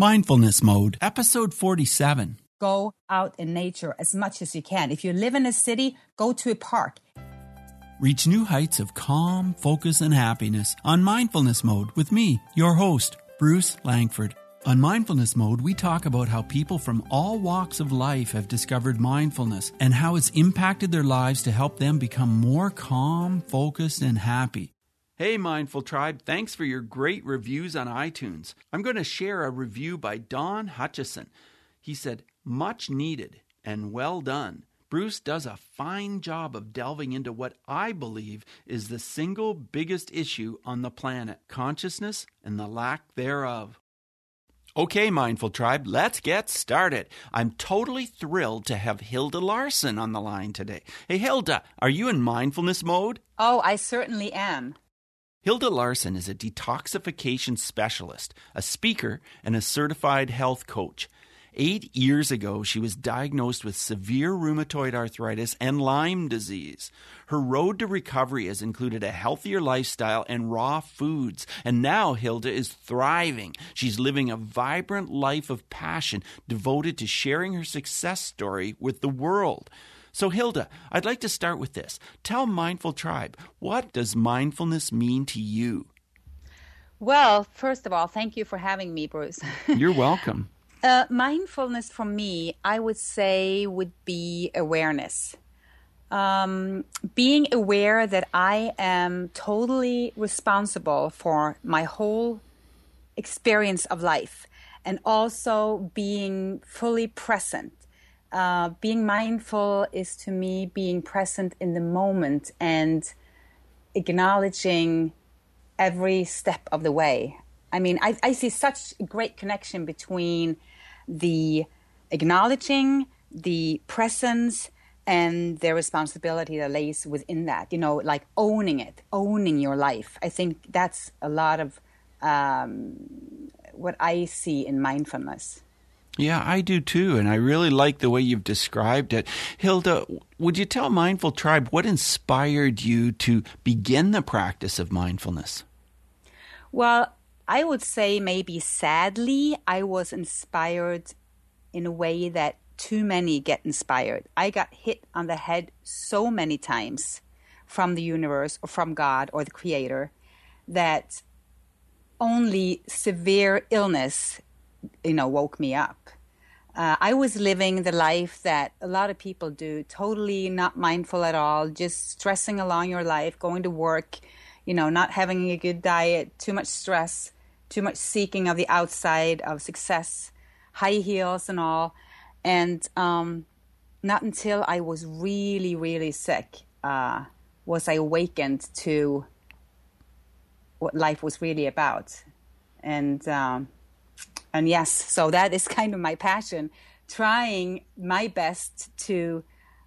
Mindfulness Mode, Episode 47. Go out in nature as much as you can. If you live in a city, go to a park. Reach new heights of calm, focus, and happiness on Mindfulness Mode with me, your host, Bruce Langford. On Mindfulness Mode, we talk about how people from all walks of life have discovered mindfulness and how it's impacted their lives to help them become more calm, focused, and happy. Hey, Mindful Tribe, thanks for your great reviews on iTunes. I'm going to share a review by Don Hutchison. He said, Much needed and well done. Bruce does a fine job of delving into what I believe is the single biggest issue on the planet consciousness and the lack thereof. Okay, Mindful Tribe, let's get started. I'm totally thrilled to have Hilda Larson on the line today. Hey, Hilda, are you in mindfulness mode? Oh, I certainly am. Hilda Larson is a detoxification specialist, a speaker, and a certified health coach. Eight years ago, she was diagnosed with severe rheumatoid arthritis and Lyme disease. Her road to recovery has included a healthier lifestyle and raw foods, and now Hilda is thriving. She's living a vibrant life of passion devoted to sharing her success story with the world. So, Hilda, I'd like to start with this. Tell Mindful Tribe, what does mindfulness mean to you? Well, first of all, thank you for having me, Bruce. You're welcome. Uh, mindfulness for me, I would say, would be awareness. Um, being aware that I am totally responsible for my whole experience of life and also being fully present uh, being mindful is to me being present in the moment and acknowledging every step of the way. I mean, I, I see such a great connection between the acknowledging, the presence, and the responsibility that lays within that. You know, like owning it, owning your life. I think that's a lot of um, what I see in mindfulness. Yeah, I do too. And I really like the way you've described it. Hilda, would you tell Mindful Tribe what inspired you to begin the practice of mindfulness? Well, I would say maybe sadly, I was inspired in a way that too many get inspired. I got hit on the head so many times from the universe or from God or the Creator that only severe illness you know, woke me up. Uh, I was living the life that a lot of people do, totally not mindful at all, just stressing along your life, going to work, you know, not having a good diet, too much stress, too much seeking of the outside of success, high heels and all. And um, not until I was really, really sick uh, was I awakened to what life was really about. And um, and yes, so that is kind of my passion, trying my best to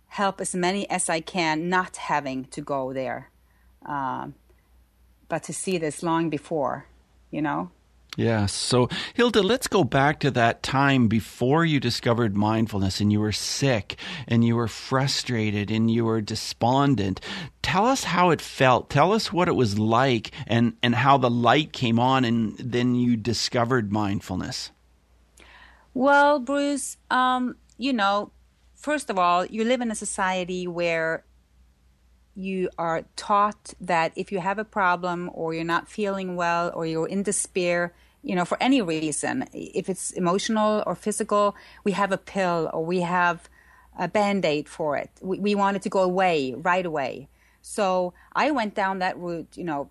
help as many as I can not having to go there, um, but to see this long before, you know. Yes. So, Hilda, let's go back to that time before you discovered mindfulness and you were sick and you were frustrated and you were despondent. Tell us how it felt. Tell us what it was like and, and how the light came on and then you discovered mindfulness. Well, Bruce, um, you know, first of all, you live in a society where you are taught that if you have a problem or you're not feeling well or you're in despair, you know, for any reason, if it's emotional or physical, we have a pill or we have a band aid for it. We, we want it to go away right away. So I went down that route, you know,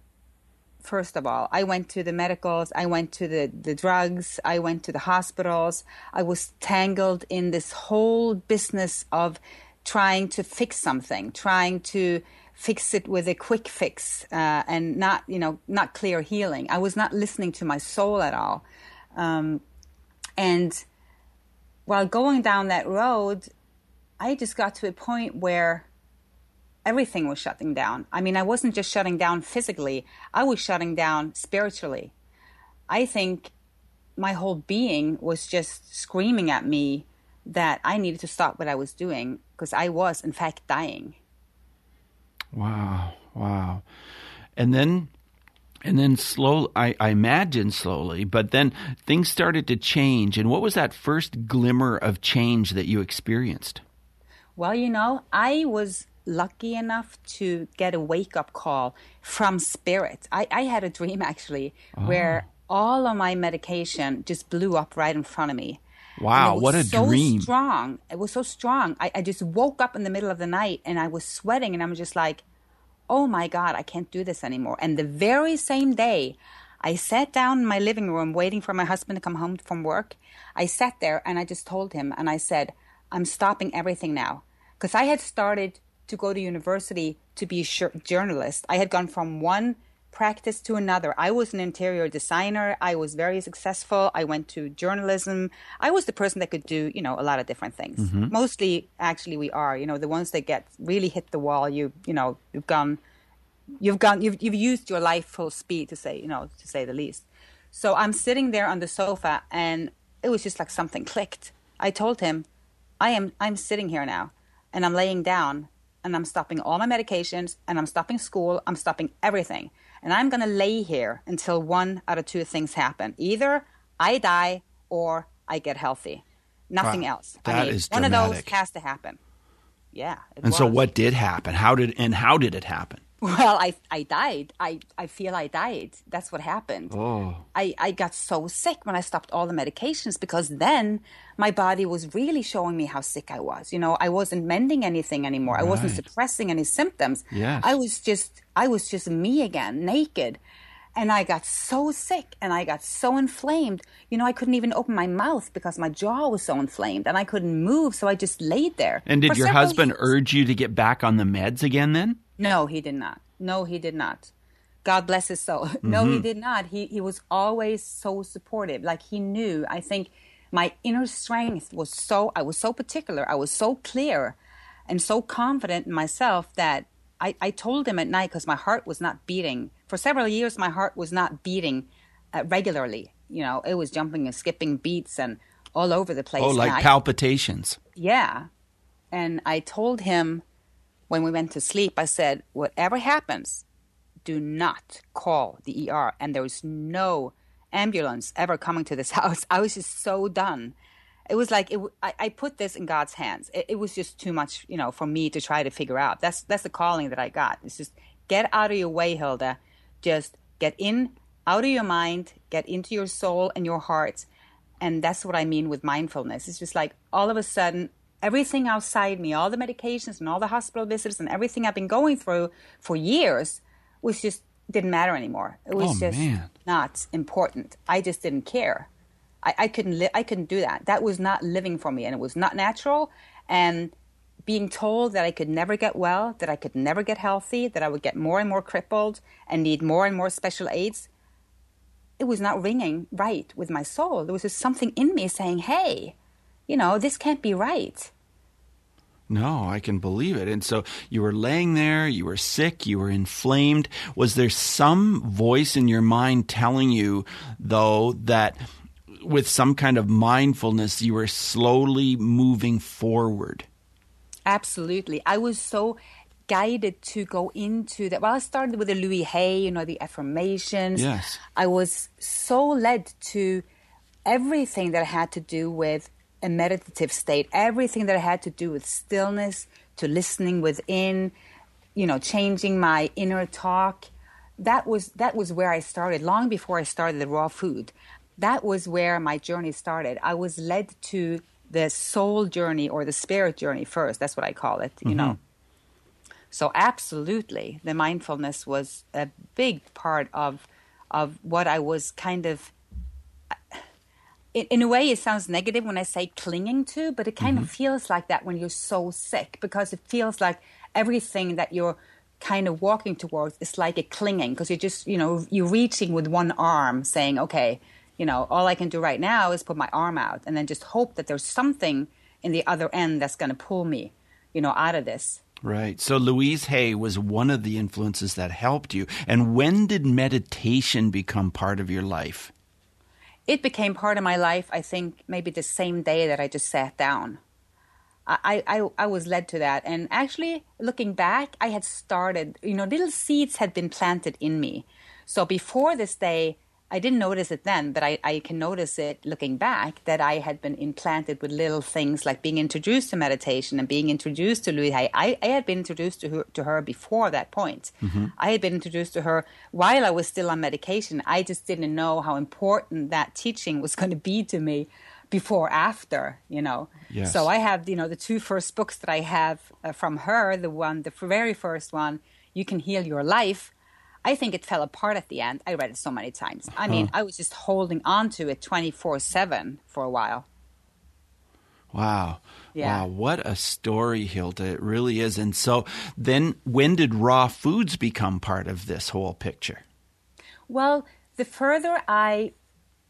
first of all. I went to the medicals, I went to the, the drugs, I went to the hospitals. I was tangled in this whole business of trying to fix something, trying to fix it with a quick fix uh, and not you know not clear healing. I was not listening to my soul at all. Um, and while going down that road i just got to a point where everything was shutting down. I mean i wasn't just shutting down physically i was shutting down spiritually. I think my whole being was just screaming at me that i needed to stop what i was doing because i was in fact dying Wow, wow. And then And then slow, I, I imagine slowly, but then things started to change. And what was that first glimmer of change that you experienced? Well, you know, I was lucky enough to get a wake up call from spirit. I, I had a dream actually oh. where all of my medication just blew up right in front of me. Wow, what a dream! so dream. strong. It was so strong. I, I just woke up in the middle of the night and I was sweating and I'm just like, oh my God, I can't do this anymore. And the very same day, I sat down in my living room waiting for my husband to come home from work. I sat there and I just told him and I said, I'm stopping everything now. Because I had started to go to university to be a journalist. I had gone from one practice to another. I was an interior designer. I was very successful. I went to journalism. I was the person that could do, you know, a lot of different things. Mm-hmm. Mostly, actually, we are, you know, the ones that get really hit the wall. You, you know, you've gone, you've gone, you've, you've used your life full speed to say, you know, to say the least. So I'm sitting there on the sofa and it was just like something clicked. I told him, I am, I'm sitting here now and I'm laying down and I'm stopping all my medications and I'm stopping school. I'm stopping everything and I'm going to lay here until one out of two things happen. Either I die or I get healthy. Nothing wow. else. That I mean, is one dramatic. of those has to happen. Yeah. And was. so what did happen? How did and how did it happen? Well, I I died. I, I feel I died. That's what happened. Oh. I, I got so sick when I stopped all the medications because then my body was really showing me how sick I was. You know, I wasn't mending anything anymore. Right. I wasn't suppressing any symptoms. Yes. I was just I was just me again, naked. And I got so sick and I got so inflamed. You know, I couldn't even open my mouth because my jaw was so inflamed and I couldn't move. So I just laid there. And did your husband years. urge you to get back on the meds again then? No, he did not. No, he did not. God bless his soul. Mm-hmm. No, he did not. He he was always so supportive. Like he knew. I think my inner strength was so I was so particular. I was so clear and so confident in myself that I, I told him at night because my heart was not beating. For several years my heart was not beating uh, regularly. You know, it was jumping and skipping beats and all over the place. Oh, like I, palpitations. Yeah. And I told him when we went to sleep, I said, whatever happens, do not call the ER. And there was no ambulance ever coming to this house. I was just so done. It was like it, I, I, put this in God's hands. It, it, was just too much, you know, for me to try to figure out. That's that's the calling that I got. It's just get out of your way, Hilda. Just get in, out of your mind, get into your soul and your heart, and that's what I mean with mindfulness. It's just like all of a sudden everything outside me, all the medications and all the hospital visits and everything I've been going through for years was just didn't matter anymore. It was oh, just man. not important. I just didn't care. I, I couldn't li- I couldn't do that. That was not living for me and it was not natural. And being told that I could never get well, that I could never get healthy, that I would get more and more crippled and need more and more special aids, it was not ringing right with my soul. There was just something in me saying, hey, you know, this can't be right. No, I can believe it. And so you were laying there, you were sick, you were inflamed. Was there some voice in your mind telling you, though, that with some kind of mindfulness, you were slowly moving forward? Absolutely. I was so guided to go into that. Well, I started with the Louise Hay, you know, the affirmations. Yes. I was so led to everything that had to do with a meditative state. Everything that had to do with stillness, to listening within, you know, changing my inner talk. That was that was where I started long before I started the raw food. That was where my journey started. I was led to the soul journey or the spirit journey first. That's what I call it, you mm-hmm. know. So absolutely, the mindfulness was a big part of of what I was kind of in, in, a way, it sounds negative when I say clinging to, but it kind mm-hmm. of feels like that when you're so sick because it feels like everything that you're kind of walking towards is like a clinging because you're just, you know, you're reaching with one arm saying, okay, you know, all I can do right now is put my arm out and then just hope that there's something in the other end that's going to pull me, you know, out of this. Right. So Louise Hay was one of the influences that helped you. And when did meditation become part of your life? It became part of my life, I think, maybe the same day that I just sat down. I, I, I was led to that. And actually, looking back, I had started, you know, little seeds had been planted in me So before this day, I didn't notice it then, but I, I can notice it looking back that I had been implanted with little things like being introduced to meditation and being introduced to Louise I, I had been introduced to her, to her before that point. Mm-hmm. I had been introduced to her while I was still on medication. I just didn't know how important that teaching was going to be to me before after you know yes. so i have you know the two first books that i have uh, from her the one the very first one you can heal your life I think it fell apart at the end. I read it so many times. I mean, I was just holding on to it 24 7 for a while. Wow. Yeah. Wow. What a story, Hilda. It really is. And so then when did raw foods become part of this whole picture? Well, the further I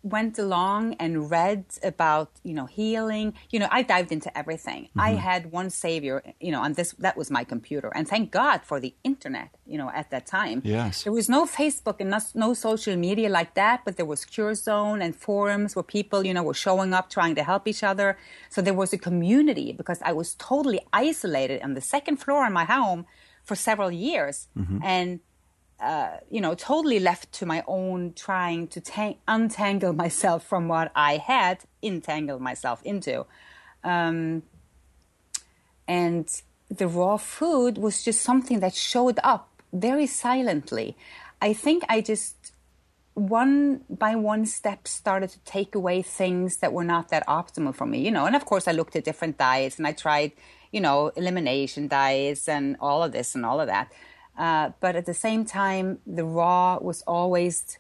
went along and read about you know healing. You know i dived into everything. Mm-hmm. i had one savior you know and this that was my computer. And thank god for the internet you know at that time. Yes. There was no facebook and no, no social media like that but there was CureZone and forums where people you know were showing up trying to help each other. So there was a community because i was totally isolated on the second floor in my home for several years. Mm-hmm. and uh, you know, totally left to my own trying to tang- untangle myself from what I had entangled myself into. Um, and the raw food was just something that showed up very silently. I think I just one by one step started to take away things that were not that optimal for me, you know. And of course, I looked at different diets and I tried, you know, elimination diets and all of this and all of that. Uh, but at the same time, the raw was always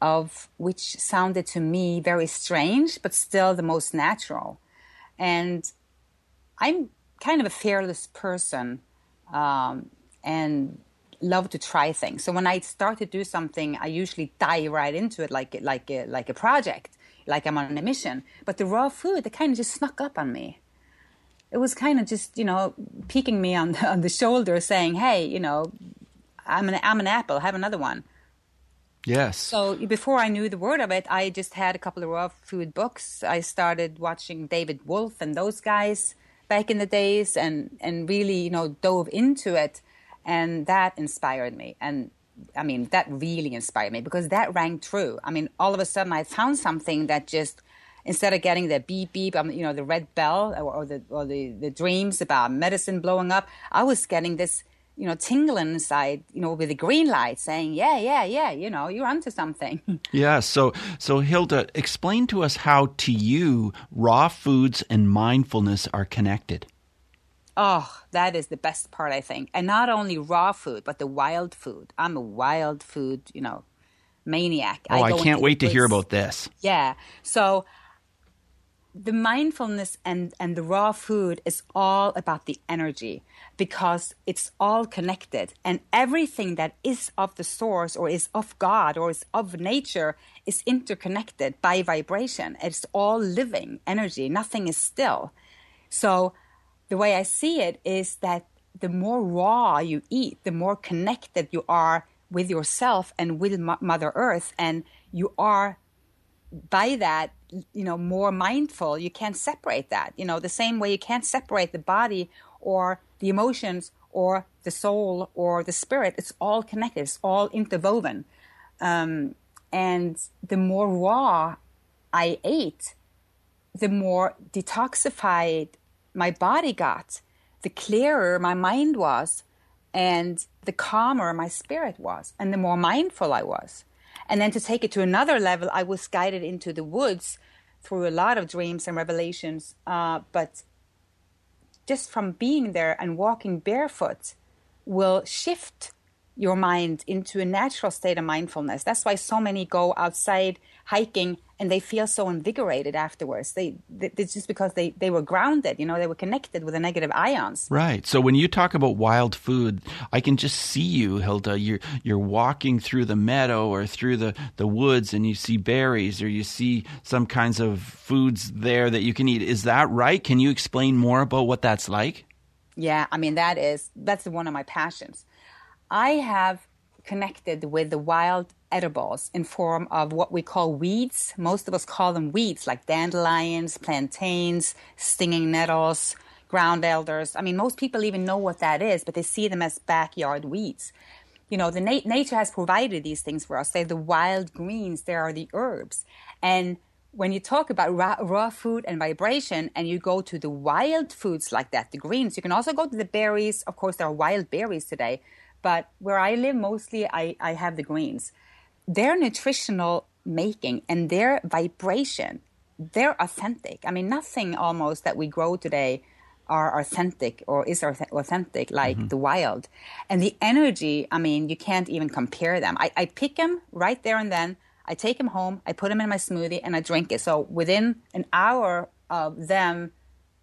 of which sounded to me very strange, but still the most natural. And I'm kind of a fearless person um, and love to try things. So when I start to do something, I usually dive right into it like like a, like a project, like I'm on a mission. But the raw food, it kind of just snuck up on me. It was kind of just you know peeking me on the, on the shoulder, saying, "Hey, you know, I'm an I'm an apple. Have another one. Yes. So before I knew the word of it, I just had a couple of raw food books. I started watching David Wolfe and those guys back in the days, and and really you know dove into it, and that inspired me. And I mean that really inspired me because that rang true. I mean, all of a sudden I found something that just instead of getting the beep beep, um, you know, the red bell or, or the or the the dreams about medicine blowing up, I was getting this you know, tingling inside, you know, with a green light saying, yeah, yeah, yeah, you know, you're onto something. yeah. So, so Hilda, explain to us how to you raw foods and mindfulness are connected. Oh, that is the best part, I think. And not only raw food, but the wild food. I'm a wild food, you know, maniac. Oh, I, I can't wait to hear about this. Yeah. So the mindfulness and, and the raw food is all about the energy because it's all connected and everything that is of the source or is of God or is of nature is interconnected by vibration. It's all living energy. Nothing is still. So the way I see it is that the more raw you eat, the more connected you are with yourself and with Mother Earth. And you are by that you know more mindful you can't separate that. You know the same way you can't separate the body or the emotions or the soul or the spirit. It's all connected. It's all interwoven. Um, and the more raw i ate the more detoxified my body got the clearer my mind was and the calmer my spirit was and the more mindful i was and then to take it to another level, I was guided into the woods through a lot of dreams and revelations. Uh, but just from being there and walking barefoot will shift your mind into a natural state of mindfulness. That's why so many go outside hiking and they feel so invigorated afterwards. They, they it's just because they they were grounded, you know, they were connected with the negative ions. Right. So when you talk about wild food, I can just see you, Hilda. You're you're walking through the meadow or through the the woods, and you see berries or you see some kinds of foods there that you can eat. Is that right? Can you explain more about what that's like? Yeah, I mean that is that's one of my passions. I have connected with the wild edibles in form of what we call weeds. Most of us call them weeds, like dandelions, plantains, stinging nettles, ground elders. I mean, most people even know what that is, but they see them as backyard weeds. you know, the na- nature has provided these things for us. They're the wild greens, there are the herbs. And when you talk about raw, food and vibration and you go to the wild foods like that, the greens, you can also go to the berries. Of course, there are wild berries today, but where I live mostly, I, I have the greens. Their nutritional making and their vibration, they're authentic. I mean, nothing almost that we grow today are authentic or is authentic like mm-hmm. the wild. And the energy, I mean, you can't even compare them. I, I pick them right there and then. I take them home, I put them in my smoothie, and I drink it. So within an hour of them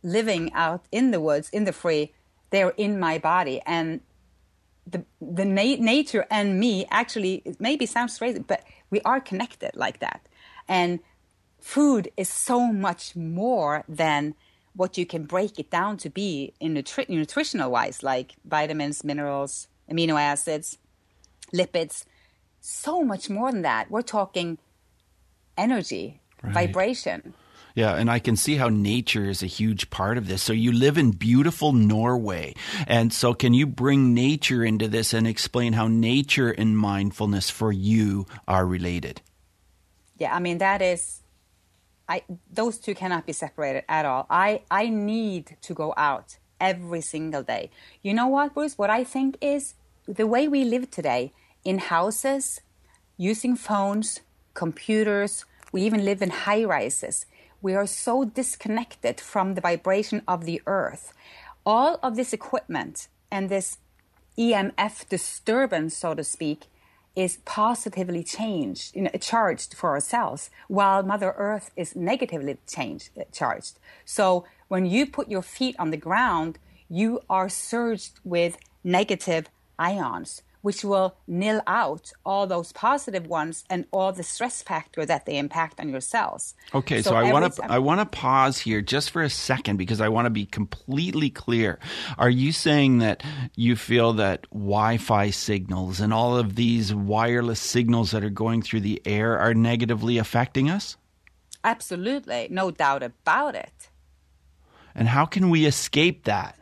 living out in the woods, in the free, they're in my body. And the the na- nature and me actually it maybe sounds crazy, but we are connected like that. And food is so much more than what you can break it down to be in nutri- nutritional wise, like vitamins, minerals, amino acids, lipids. So much more than that. We're talking energy, right. vibration. Yeah, and I can see how nature is a huge part of this. So you live in beautiful Norway. And so can you bring nature into this and explain how nature and mindfulness for you are related? Yeah, I mean that is I those two cannot be separated at all. I I need to go out every single day. You know what, Bruce? What I think is the way we live today in houses, using phones, computers, we even live in high rises. We are so disconnected from the vibration of the earth. All of this equipment and this EMF disturbance, so to speak, is positively changed, you know, charged for ourselves, while Mother Earth is negatively changed, uh, charged. So when you put your feet on the ground, you are surged with negative ions which will nil out all those positive ones and all the stress factor that they impact on your cells. Okay, so, so I want to I want to pause here just for a second because I want to be completely clear. Are you saying that you feel that Wi-Fi signals and all of these wireless signals that are going through the air are negatively affecting us? Absolutely, no doubt about it. And how can we escape that?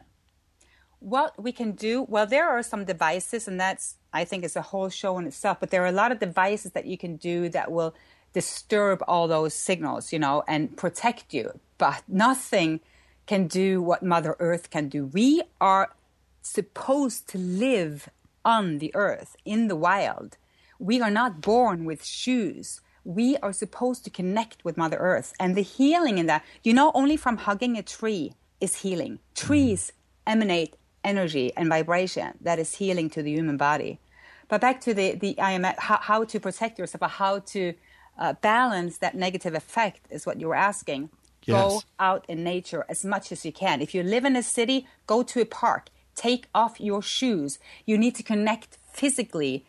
What we can do well there are some devices and that's i think is a whole show in itself but there are a lot of devices that you can do that will disturb all those signals you know and protect you. But nothing can do what mother earth can do. We are supposed to live on the earth in the wild. We are not born with shoes. We are supposed to connect with mother earth and the healing in that you know only from hugging a tree is healing. Trees mm-hmm. emanate energy and vibration that is healing to the human body. But back to the, the EMF, how, how to protect yourself, or how to uh, balance that negative effect is what you were asking. Yes. Go out in nature as much as you can. If you live in a city, go to a park. Take off your shoes. You need to connect physically.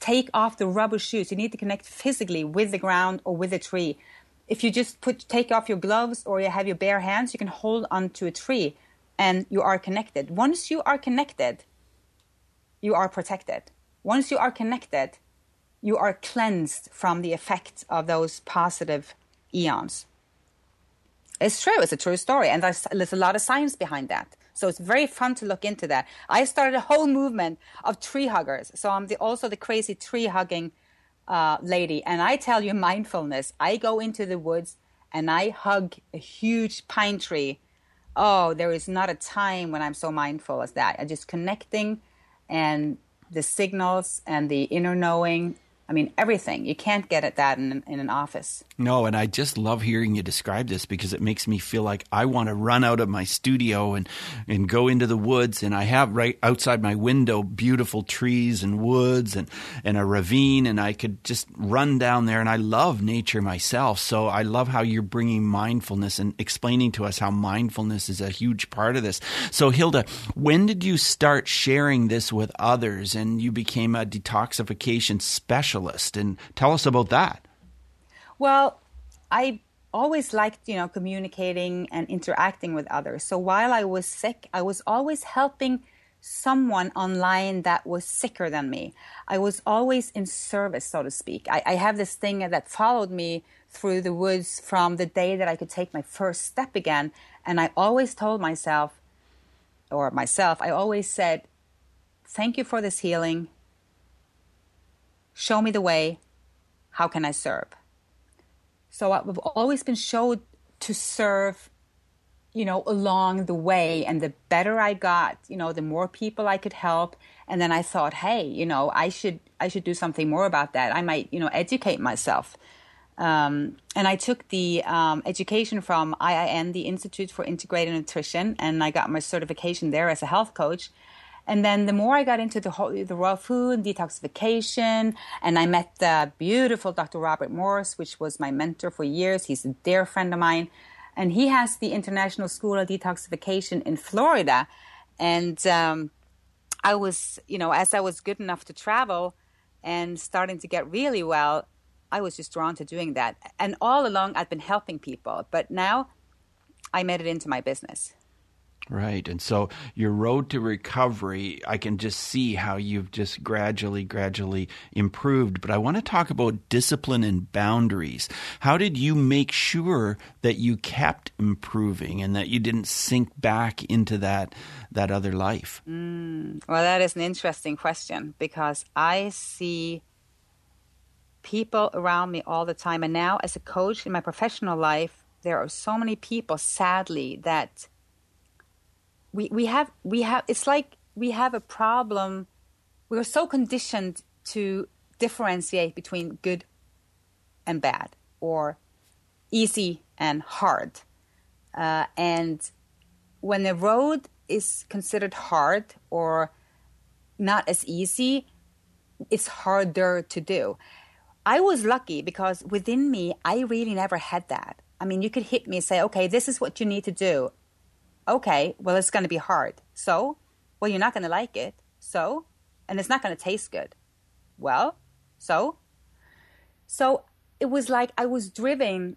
Take off the rubber shoes. You need to connect physically with the ground or with a tree. If you just put take off your gloves or you have your bare hands, you can hold onto a tree and you are connected. Once you are connected, you are protected. Once you are connected, you are cleansed from the effects of those positive ions. It's true, it's a true story, and there's, there's a lot of science behind that. So it's very fun to look into that. I started a whole movement of tree huggers. So I'm the, also the crazy tree hugging uh, lady. And I tell you, mindfulness, I go into the woods and I hug a huge pine tree oh, there is not a time when I'm so mindful as that. I'm just connecting and the signals and the inner knowing I mean, everything. You can't get at that in, in an office. No, and I just love hearing you describe this because it makes me feel like I want to run out of my studio and, and go into the woods. And I have right outside my window beautiful trees and woods and, and a ravine, and I could just run down there. And I love nature myself. So I love how you're bringing mindfulness and explaining to us how mindfulness is a huge part of this. So, Hilda, when did you start sharing this with others and you became a detoxification specialist? Specialist. And tell us about that. Well, I always liked, you know, communicating and interacting with others. So while I was sick, I was always helping someone online that was sicker than me. I was always in service, so to speak. I, I, have this thing that followed me through the woods from the day that I could take my first step again. And I always told myself, or myself, I always said, Thank you for this healing show me the way. How can I serve? So I've always been showed to serve, you know, along the way. And the better I got, you know, the more people I could help. And then I thought, hey, you know, I should I should do something more about that. I might, you know, educate myself. Um, and I took the um, education from IIN, the Institute for Integrated Nutrition, and I got my certification there as a health coach. And then the more I got into the whole, the raw food detoxification, and I met the beautiful Dr. Robert Morse, which was my mentor for years. He's a dear friend of mine, and he has the International School of Detoxification in Florida. And um, I was, you know, as I was good enough to travel and starting to get really well, I was just drawn to doing that. And all along, I'd been helping people, but now I made it into my business. Right. And so your road to recovery, I can just see how you've just gradually, gradually improved. But I want to talk about discipline and boundaries. How did you make sure that you kept improving and that you didn't sink back into that, that other life? Mm, well, that is an interesting question because I see people around me all the time. And now, as a coach in my professional life, there are so many people, sadly, that we we have we have it's like we have a problem. We're so conditioned to differentiate between good and bad or easy and hard. Uh, and when the road is considered hard or not as easy it's harder to do. I was lucky because within me i really never had that. I mean you could hit me and say okay this is what you need to do okay, well, it's going to be hard. So, well, you're not going to like it. So, and it's not going to taste good. Well, so, so it was like I was driven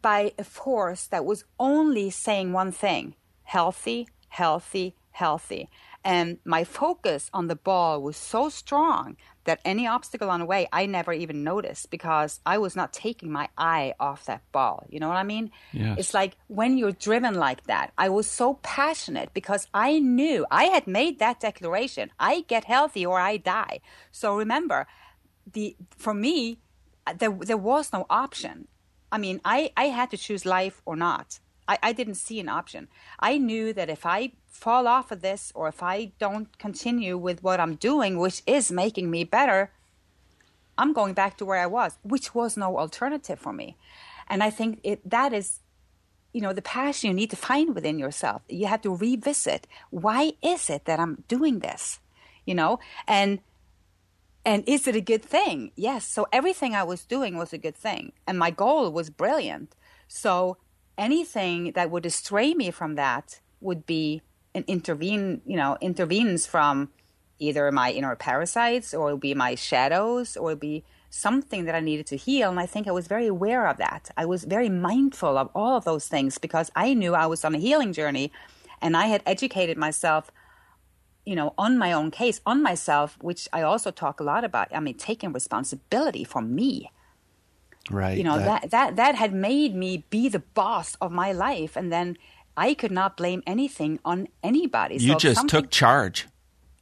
by a force that was only saying one thing healthy, healthy, healthy. And my focus on the ball was so strong that any obstacle on the way, I never even noticed because I was not taking my eye off that ball. You know what I mean? Yes. It's like when you're driven like that, I was so passionate because I knew I had made that declaration I get healthy or I die. So remember, the for me, there, there was no option. I mean, I, I had to choose life or not. I, I didn't see an option. I knew that if I fall off of this or if I don't continue with what I'm doing, which is making me better, I'm going back to where I was, which was no alternative for me. And I think it, that is, you know, the passion you need to find within yourself. You have to revisit why is it that I'm doing this, you know, and and is it a good thing? Yes. So everything I was doing was a good thing, and my goal was brilliant. So anything that would stray me from that would be an intervene, you know, intervenes from either my inner parasites or it would be my shadows or it would be something that I needed to heal. And I think I was very aware of that. I was very mindful of all of those things because I knew I was on a healing journey and I had educated myself, you know, on my own case, on myself, which I also talk a lot about. I mean, taking responsibility for me. Right. You know, that, that, that, that had made me be the boss of my life. And then I could not blame anything on anybody. You so just took charge.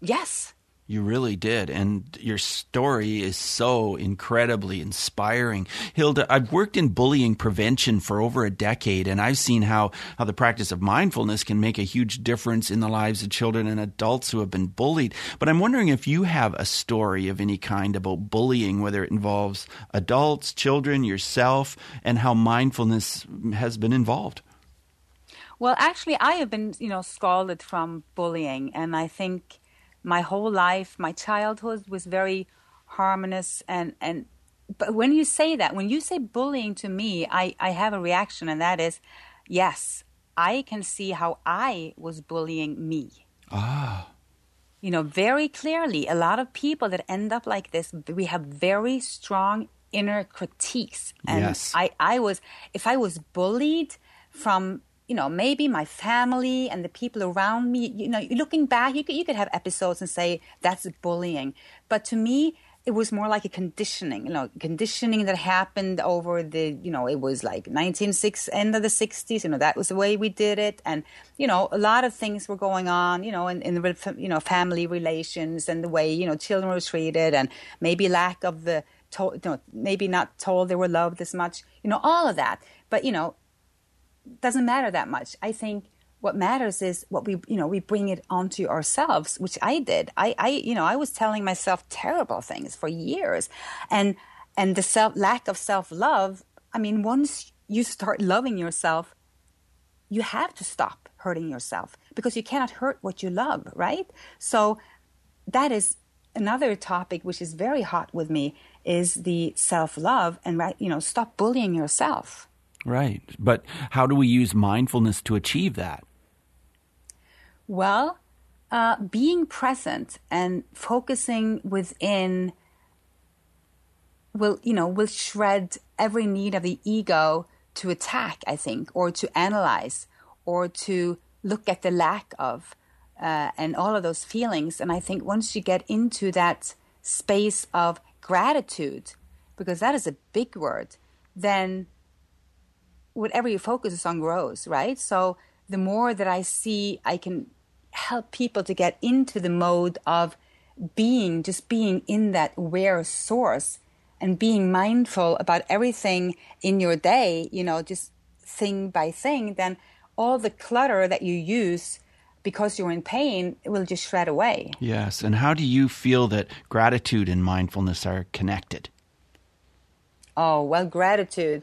Yes. You really did. And your story is so incredibly inspiring. Hilda, I've worked in bullying prevention for over a decade, and I've seen how, how the practice of mindfulness can make a huge difference in the lives of children and adults who have been bullied. But I'm wondering if you have a story of any kind about bullying, whether it involves adults, children, yourself, and how mindfulness has been involved. Well, actually, I have been, you know, scalded from bullying, and I think my whole life, my childhood was very harmonious and and but when you say that, when you say bullying to me, I, I have a reaction, and that is, yes, I can see how I was bullying me. Ah. You know, very clearly, a lot of people that end up like this, we have very strong inner critiques. And yes. I, I was, if I was bullied from you know, maybe my family and the people around me, you know, looking back, you could, you could have episodes and say that's bullying. But to me, it was more like a conditioning, you know, conditioning that happened over the, you know, it was like 1960s, end of the 60s, you know, that was the way we did it. And, you know, a lot of things were going on, you know, in, in the, you know, family relations and the way, you know, children were treated and maybe lack of the, to, you know, maybe not told they were loved as much, you know, all of that. But, you know, doesn't matter that much. I think what matters is what we you know we bring it onto ourselves which i did. I i you know i was telling myself terrible things for years. And and the self lack of self love i mean once you start loving yourself you have to stop hurting yourself because you cannot hurt what you love right? So that is another topic which is very hot with me is the self love and right you know stop bullying yourself right but how do we use mindfulness to achieve that well, uh, being present and focusing within will, you know, will shred every need of the ego to attack, I think, or to analyze, or to look at the lack of, uh, and all of those feelings. And I think once you get into that space of gratitude, because that is a big word, then whatever you focus on grows, right? So the more that I see I can help people to get into the mode of being, just being in that aware source and being mindful about everything in your day, you know, just thing by thing, then all the clutter that you use because you're in pain will just shred away. Yes. And how do you feel that gratitude and mindfulness are connected? Oh, well, gratitude.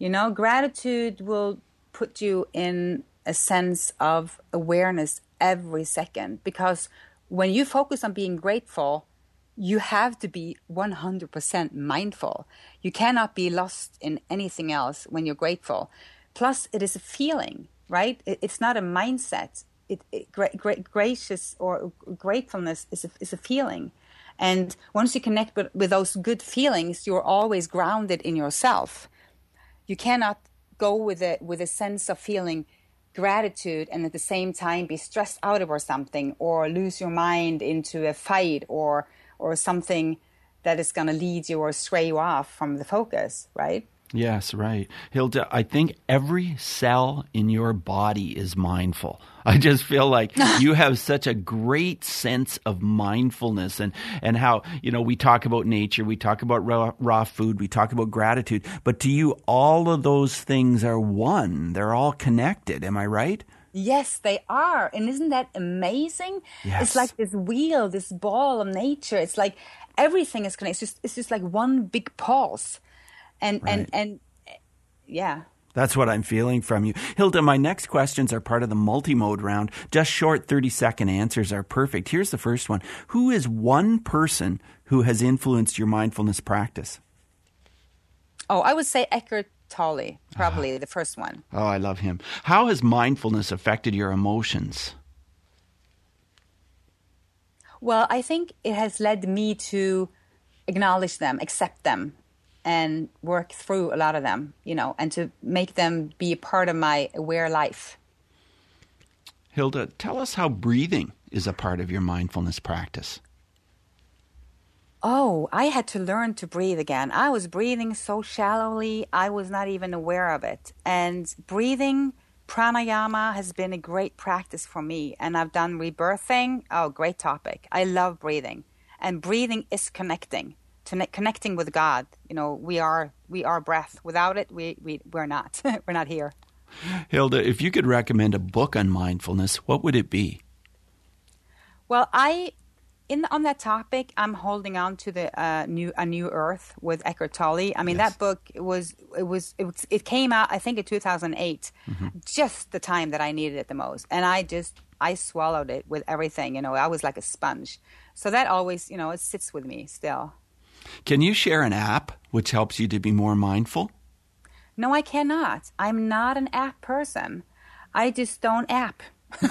You know, gratitude will put you in a sense of awareness every second because when you focus on being grateful, you have to be 100% mindful. You cannot be lost in anything else when you're grateful. Plus, it is a feeling, right? It's not a mindset. It, it gra- gra- gracious or gratefulness is a, is a feeling. And once you connect with, with those good feelings, you're always grounded in yourself. You cannot go with a, with a sense of feeling gratitude and at the same time be stressed out over something or lose your mind into a fight or or something that is going to lead you or stray you off from the focus right Yes, right. Hilda, I think every cell in your body is mindful. I just feel like you have such a great sense of mindfulness and, and how, you know, we talk about nature, we talk about raw, raw food, we talk about gratitude, but to you, all of those things are one. They're all connected. Am I right? Yes, they are. And isn't that amazing? Yes. It's like this wheel, this ball of nature. It's like everything is connected. It's just, it's just like one big pulse and right. and and yeah that's what I'm feeling from you. Hilda, my next questions are part of the multi mode round. Just short 30 second answers are perfect. Here's the first one Who is one person who has influenced your mindfulness practice? Oh, I would say Eckhart Tolle, uh-huh. probably the first one. Oh, I love him. How has mindfulness affected your emotions? Well, I think it has led me to acknowledge them, accept them, and work through a lot of them, you know, and to make them be a part of my aware life. Hilda, tell us how breathing is a part of your mindfulness practice. Oh, I had to learn to breathe again. I was breathing so shallowly, I was not even aware of it. And breathing, pranayama, has been a great practice for me. And I've done rebirthing. Oh, great topic. I love breathing. And breathing is connecting connecting with God. You know, we are we are breath. Without it, we we we're not. we're not here. Hilda, if you could recommend a book on mindfulness, what would it be? Well, I in on that topic, I'm holding on to the uh, new A New Earth with Eckhart Tolle. I mean, yes. that book was it was it, was, it came out I think in 2008, mm-hmm. just the time that I needed it the most, and I just I swallowed it with everything. You know, I was like a sponge. So that always, you know, it sits with me still. Can you share an app which helps you to be more mindful? No, I cannot. I'm not an app person. I just don't app.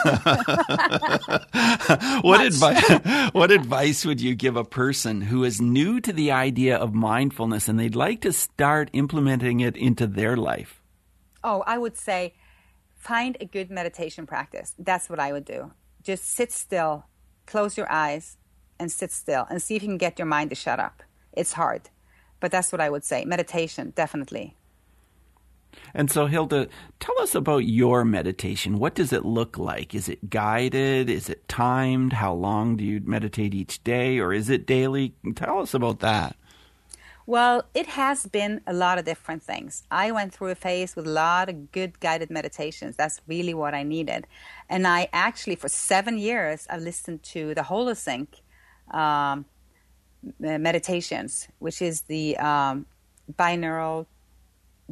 what advice what advice would you give a person who is new to the idea of mindfulness and they'd like to start implementing it into their life? Oh, I would say find a good meditation practice. That's what I would do. Just sit still, close your eyes, and sit still and see if you can get your mind to shut up. It's hard, but that's what I would say. Meditation, definitely. And so, Hilda, tell us about your meditation. What does it look like? Is it guided? Is it timed? How long do you meditate each day, or is it daily? Tell us about that. Well, it has been a lot of different things. I went through a phase with a lot of good guided meditations. That's really what I needed. And I actually, for seven years, I listened to the Holosync um, meditations, which is the um, binaural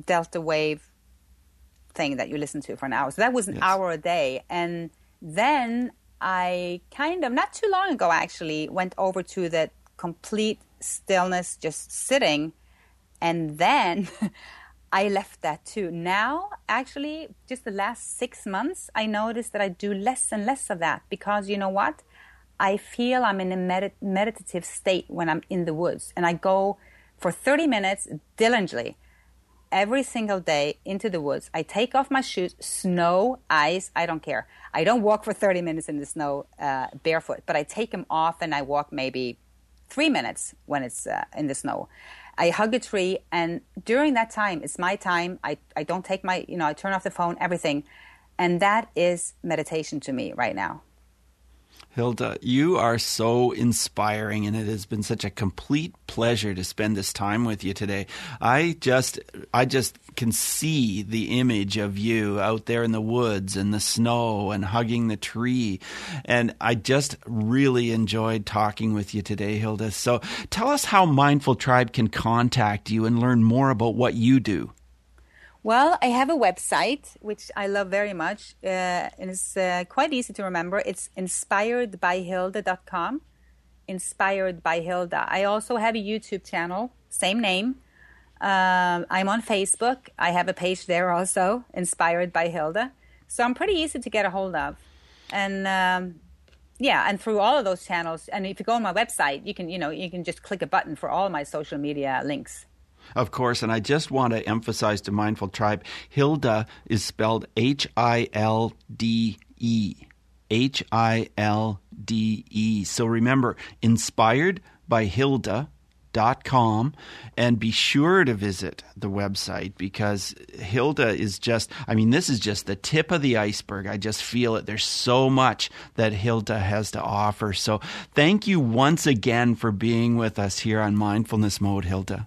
delta wave thing that you listen to for an hour. So that was an yes. hour a day. And then I kind of, not too long ago actually, went over to the complete stillness, just sitting. And then I left that too. Now, actually, just the last six months, I noticed that I do less and less of that because you know what? I feel I'm in a med- meditative state when I'm in the woods. And I go for 30 minutes diligently every single day into the woods. I take off my shoes, snow, ice, I don't care. I don't walk for 30 minutes in the snow uh, barefoot, but I take them off and I walk maybe three minutes when it's uh, in the snow. I hug a tree, and during that time, it's my time. I, I don't take my, you know, I turn off the phone, everything. And that is meditation to me right now. Hilde, you are so inspiring, and it has been such a complete pleasure to spend this time with you today. I just, I just can see the image of you out there in the woods and the snow and hugging the tree, and I just really enjoyed talking with you today, Hilde. So, tell us how Mindful Tribe can contact you and learn more about what you do. Well, I have a website which I love very much, uh, and it's uh, quite easy to remember. It's inspiredbyhilde.com. Inspired by Hilde. I also have a YouTube channel, same name. Um, I'm on Facebook. I have a page there also, Inspired by Hilde. So I'm pretty easy to get a hold of, and um, yeah, and through all of those channels. And if you go on my website, you can you know you can just click a button for all my social media links of course. And I just want to emphasize to Mindful Tribe Hilde is spelled H I L D E. H I L D E. So remember, inspired by Hilde. Dot com and be sure to visit the website because Hilde is just I mean this is just the tip of the iceberg. I just feel it. There's so much that Hilde has to offer. So thank you once again for being with us here on Mindfulness Mode, Hilde.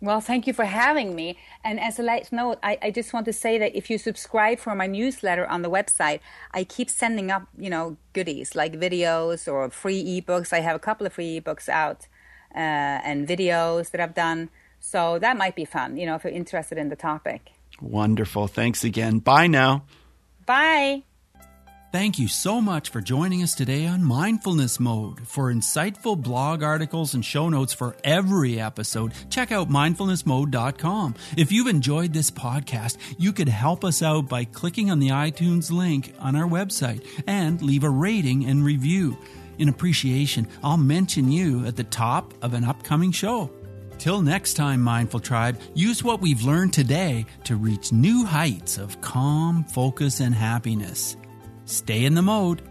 Well, thank you for having me. And as a light note, I, I, just want to say that if you subscribe for my newsletter on the website, I keep sending up, you know, goodies like videos or free ebooks. I have a couple of free ebooks out uh, and videos that I've done. So that might be fun, you know, if you're interested in the topic. Wonderful. Thanks again. Bye now. Bye. Thank you so much for joining us today on Mindfulness Mode. For insightful blog articles and show notes for every episode, check out mindfulnessmode.com. If you've enjoyed this podcast, you could help us out by clicking on the iTunes link on our website and leave a rating and review. In appreciation, I'll mention you at the top of an upcoming show. Till next time, Mindful Tribe, use what we've learned today to reach new heights of calm, focus, and happiness. Stay in the mode